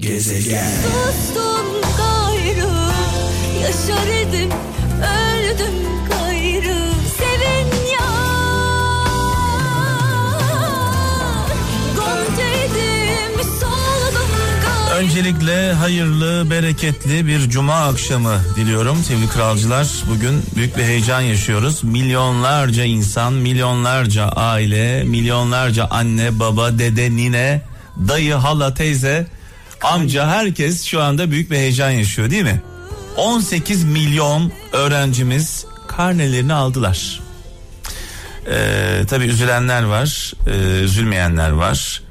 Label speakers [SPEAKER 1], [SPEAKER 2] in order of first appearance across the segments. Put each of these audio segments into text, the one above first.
[SPEAKER 1] Gezegen.
[SPEAKER 2] Dostum gayrı Yaşar idim Öldüm gayrı Sevin yar Gonca idim Soldum gayrı
[SPEAKER 3] Öncelikle hayırlı, bereketli bir cuma akşamı diliyorum sevgili kralcılar. Bugün büyük bir heyecan yaşıyoruz. Milyonlarca insan, milyonlarca aile, milyonlarca anne, baba, dede, nine, dayı, hala, teyze, amca herkes şu anda büyük bir heyecan yaşıyor değil mi? 18 milyon öğrencimiz karnelerini aldılar. Ee, tabii üzülenler var, e, üzülmeyenler var.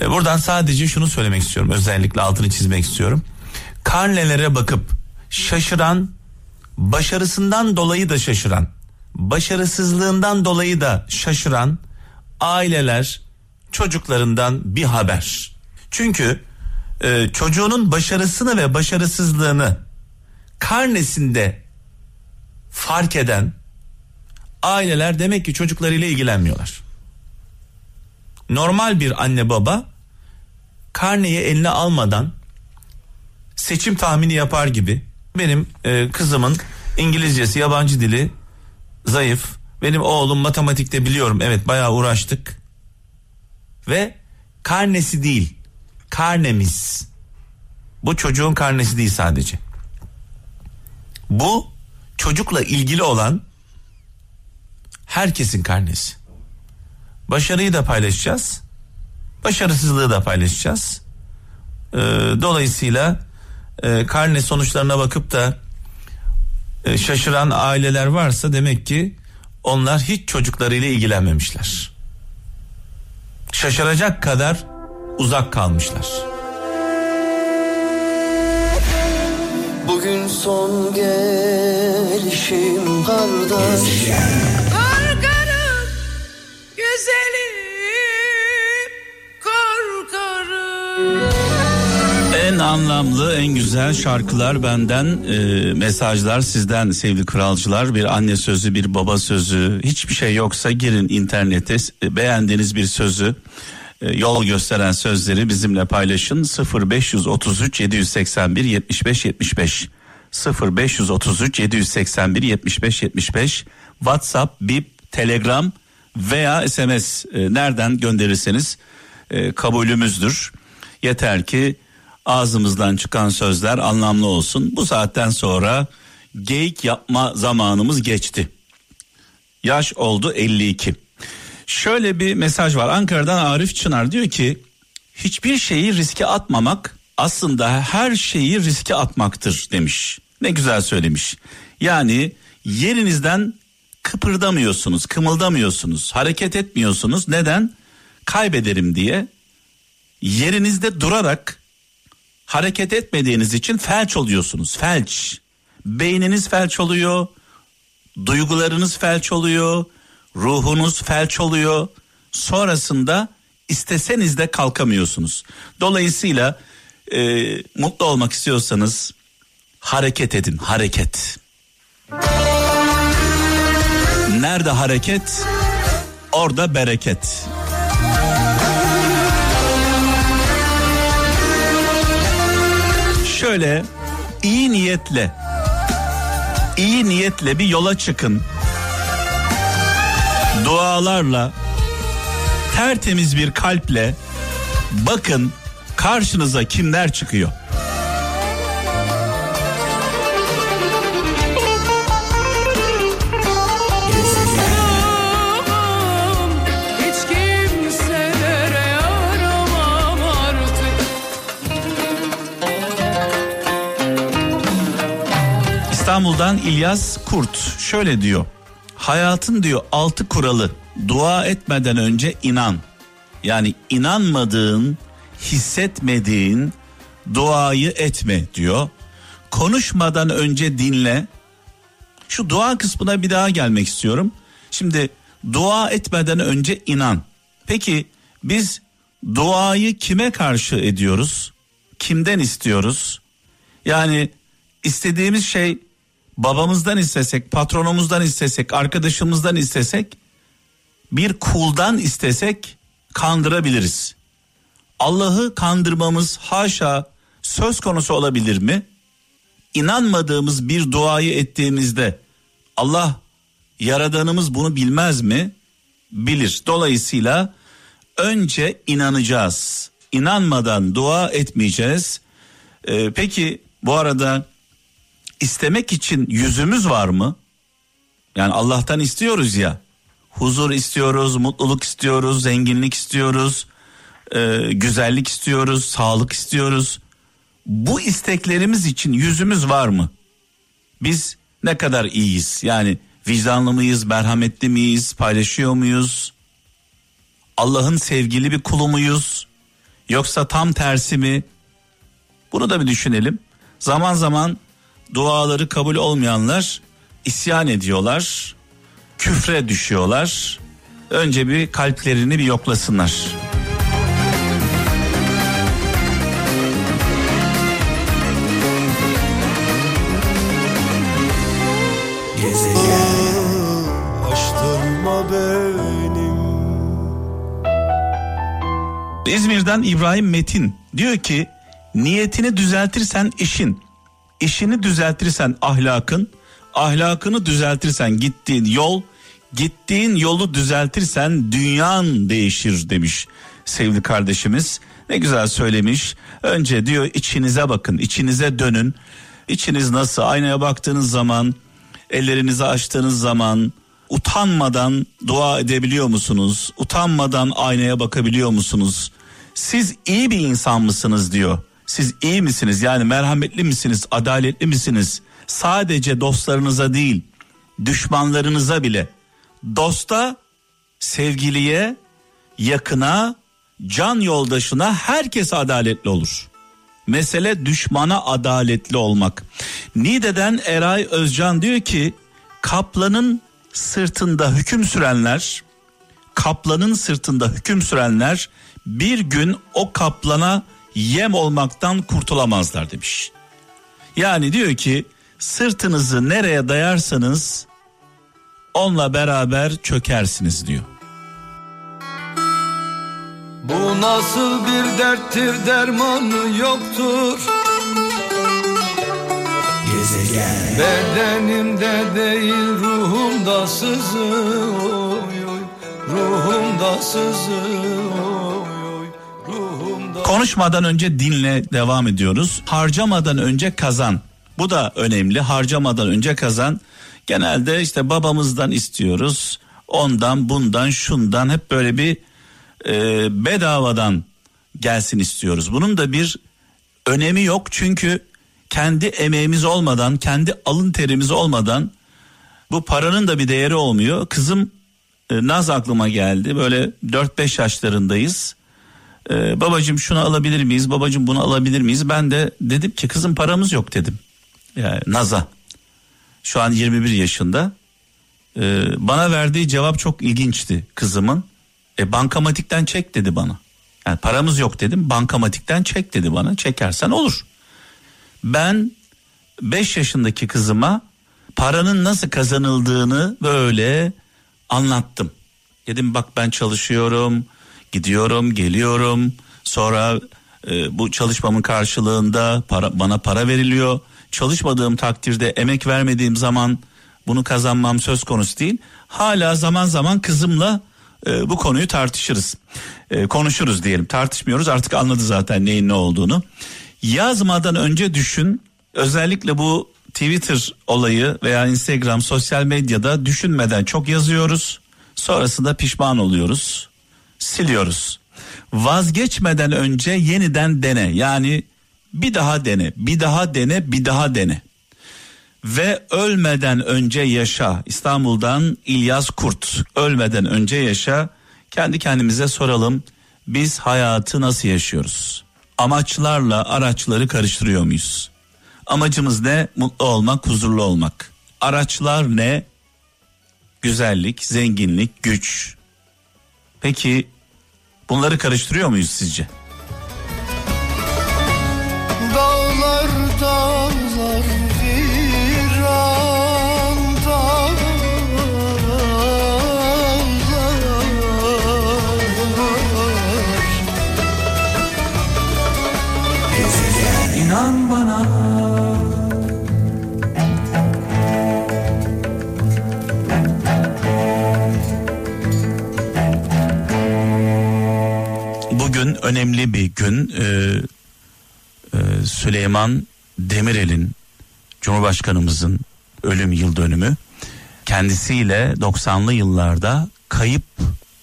[SPEAKER 3] E, buradan sadece şunu söylemek istiyorum, özellikle altını çizmek istiyorum. Karnelere bakıp şaşıran, başarısından dolayı da şaşıran, başarısızlığından dolayı da şaşıran aileler çocuklarından bir haber. Çünkü e, çocuğunun başarısını ve başarısızlığını karnesinde fark eden aileler demek ki çocuklarıyla ilgilenmiyorlar. Normal bir anne baba karneyi eline almadan seçim tahmini yapar gibi benim e, kızımın İngilizcesi yabancı dili zayıf. Benim oğlum matematikte biliyorum evet bayağı uğraştık. Ve karnesi değil karnemiz. Bu çocuğun karnesi değil sadece. Bu çocukla ilgili olan herkesin karnesi. Başarıyı da paylaşacağız. Başarısızlığı da paylaşacağız. Ee, dolayısıyla e, karne sonuçlarına bakıp da e, şaşıran aileler varsa demek ki onlar hiç çocuklarıyla ilgilenmemişler. Şaşıracak kadar uzak kalmışlar.
[SPEAKER 4] Bugün son gelişim kardeş
[SPEAKER 5] Korkarım güzelim korkarım.
[SPEAKER 3] En anlamlı, en güzel şarkılar benden, e, mesajlar sizden sevgili kralcılar. Bir anne sözü, bir baba sözü, hiçbir şey yoksa girin internete e, beğendiğiniz bir sözü, yol gösteren sözleri bizimle paylaşın. 0533 781 75 75 0533 781 75 75 WhatsApp, Bip, Telegram veya SMS e, nereden gönderirseniz e, kabulümüzdür. Yeter ki ağzımızdan çıkan sözler anlamlı olsun. Bu saatten sonra geyik yapma zamanımız geçti. Yaş oldu 52. Şöyle bir mesaj var. Ankara'dan Arif Çınar diyor ki hiçbir şeyi riske atmamak aslında her şeyi riske atmaktır demiş. Ne güzel söylemiş. Yani yerinizden kıpırdamıyorsunuz, kımıldamıyorsunuz, hareket etmiyorsunuz. Neden? Kaybederim diye. Yerinizde durarak hareket etmediğiniz için felç oluyorsunuz. Felç. Beyniniz felç oluyor. Duygularınız felç oluyor. Ruhunuz felç oluyor. Sonrasında isteseniz de kalkamıyorsunuz. Dolayısıyla e, mutlu olmak istiyorsanız hareket edin. Hareket. Nerede hareket? Orada bereket. Şöyle iyi niyetle iyi niyetle bir yola çıkın. Dualarla tertemiz bir kalple bakın karşınıza kimler çıkıyor. İstanbul'dan İlyas Kurt şöyle diyor. Hayatın diyor altı kuralı dua etmeden önce inan. Yani inanmadığın, hissetmediğin duayı etme diyor. Konuşmadan önce dinle. Şu dua kısmına bir daha gelmek istiyorum. Şimdi dua etmeden önce inan. Peki biz duayı kime karşı ediyoruz? Kimden istiyoruz? Yani istediğimiz şey babamızdan istesek, patronumuzdan istesek, arkadaşımızdan istesek, bir kuldan istesek kandırabiliriz. Allah'ı kandırmamız haşa söz konusu olabilir mi? İnanmadığımız bir duayı ettiğimizde Allah yaradanımız bunu bilmez mi? Bilir. Dolayısıyla önce inanacağız. İnanmadan dua etmeyeceğiz. Ee, peki bu arada istemek için yüzümüz var mı? Yani Allah'tan istiyoruz ya. Huzur istiyoruz, mutluluk istiyoruz, zenginlik istiyoruz, e, güzellik istiyoruz, sağlık istiyoruz. Bu isteklerimiz için yüzümüz var mı? Biz ne kadar iyiyiz? Yani vicdanlı mıyız, merhametli miyiz, paylaşıyor muyuz? Allah'ın sevgili bir kulu muyuz? Yoksa tam tersi mi? Bunu da bir düşünelim. Zaman zaman duaları kabul olmayanlar isyan ediyorlar. Küfre düşüyorlar. Önce bir kalplerini bir yoklasınlar. İzmir'den İbrahim Metin diyor ki niyetini düzeltirsen işin, işini düzeltirsen ahlakın, ahlakını düzeltirsen gittiğin yol, gittiğin yolu düzeltirsen dünyan değişir demiş sevgili kardeşimiz. Ne güzel söylemiş. Önce diyor içinize bakın, içinize dönün. İçiniz nasıl? Aynaya baktığınız zaman, ellerinizi açtığınız zaman utanmadan dua edebiliyor musunuz? Utanmadan aynaya bakabiliyor musunuz? Siz iyi bir insan mısınız diyor. Siz iyi misiniz? Yani merhametli misiniz? Adaletli misiniz? Sadece dostlarınıza değil, düşmanlarınıza bile. Dosta, sevgiliye, yakına, can yoldaşına herkes adaletli olur. Mesele düşmana adaletli olmak. Nide'den Eray Özcan diyor ki kaplanın sırtında hüküm sürenler kaplanın sırtında hüküm sürenler bir gün o kaplana yem olmaktan kurtulamazlar demiş. Yani diyor ki sırtınızı nereye dayarsanız onunla beraber çökersiniz diyor.
[SPEAKER 4] Bu nasıl bir derttir dermanı yoktur. Gezegen. Bedenimde değil ruhumda sızıyor Ruhumda sızıyor
[SPEAKER 3] Konuşmadan önce dinle devam ediyoruz. Harcamadan önce kazan. Bu da önemli. Harcamadan önce kazan. Genelde işte babamızdan istiyoruz. Ondan, bundan, şundan hep böyle bir e, bedavadan gelsin istiyoruz. Bunun da bir önemi yok çünkü kendi emeğimiz olmadan, kendi alın terimiz olmadan bu paranın da bir değeri olmuyor. Kızım e, Naz aklıma geldi. Böyle 4-5 yaşlarındayız. Ee, babacım şunu alabilir miyiz? Babacım bunu alabilir miyiz? Ben de dedim ki kızım paramız yok dedim. Yani Naz'a. Şu an 21 yaşında. Ee, bana verdiği cevap çok ilginçti kızımın. E, bankamatikten çek dedi bana. Yani paramız yok dedim. Bankamatikten çek dedi bana. Çekersen olur. Ben 5 yaşındaki kızıma paranın nasıl kazanıldığını böyle anlattım. Dedim bak ben çalışıyorum, gidiyorum, geliyorum. Sonra e, bu çalışmamın karşılığında para, bana para veriliyor. Çalışmadığım takdirde emek vermediğim zaman bunu kazanmam söz konusu değil. Hala zaman zaman kızımla e, bu konuyu tartışırız. E, konuşuruz diyelim. Tartışmıyoruz artık anladı zaten neyin ne olduğunu. Yazmadan önce düşün. Özellikle bu Twitter olayı veya Instagram sosyal medyada düşünmeden çok yazıyoruz. Sonrasında pişman oluyoruz. Siliyoruz. Vazgeçmeden önce yeniden dene. Yani bir daha dene, bir daha dene, bir daha dene. Ve ölmeden önce yaşa. İstanbul'dan İlyas Kurt. Ölmeden önce yaşa. Kendi kendimize soralım. Biz hayatı nasıl yaşıyoruz? Amaçlarla araçları karıştırıyor muyuz? Amacımız ne? Mutlu olmak, huzurlu olmak. Araçlar ne? Güzellik, zenginlik, güç. Peki bunları karıştırıyor muyuz sizce? Önemli bir gün. Ee, e, Süleyman Demirel'in Cumhurbaşkanımızın ölüm yıl dönümü. Kendisiyle 90'lı yıllarda kayıp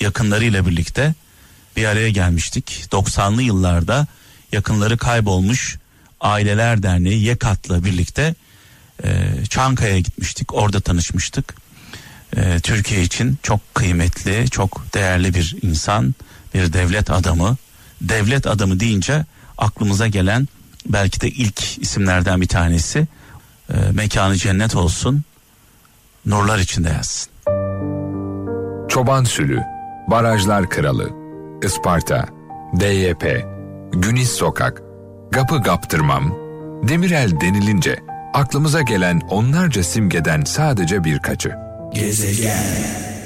[SPEAKER 3] yakınlarıyla birlikte bir araya gelmiştik. 90'lı yıllarda yakınları kaybolmuş Aileler Derneği YEKAT'la birlikte e, Çankaya'ya gitmiştik. Orada tanışmıştık. E, Türkiye için çok kıymetli, çok değerli bir insan, bir devlet adamı. Devlet adamı deyince aklımıza gelen belki de ilk isimlerden bir tanesi. E, mekanı cennet olsun, nurlar içinde yazsın.
[SPEAKER 1] Çoban Sülü, Barajlar Kralı, Isparta, DYP, Güniz Sokak, Gapı Gaptırmam, Demirel denilince aklımıza gelen onlarca simgeden sadece birkaçı.
[SPEAKER 4] Gezegen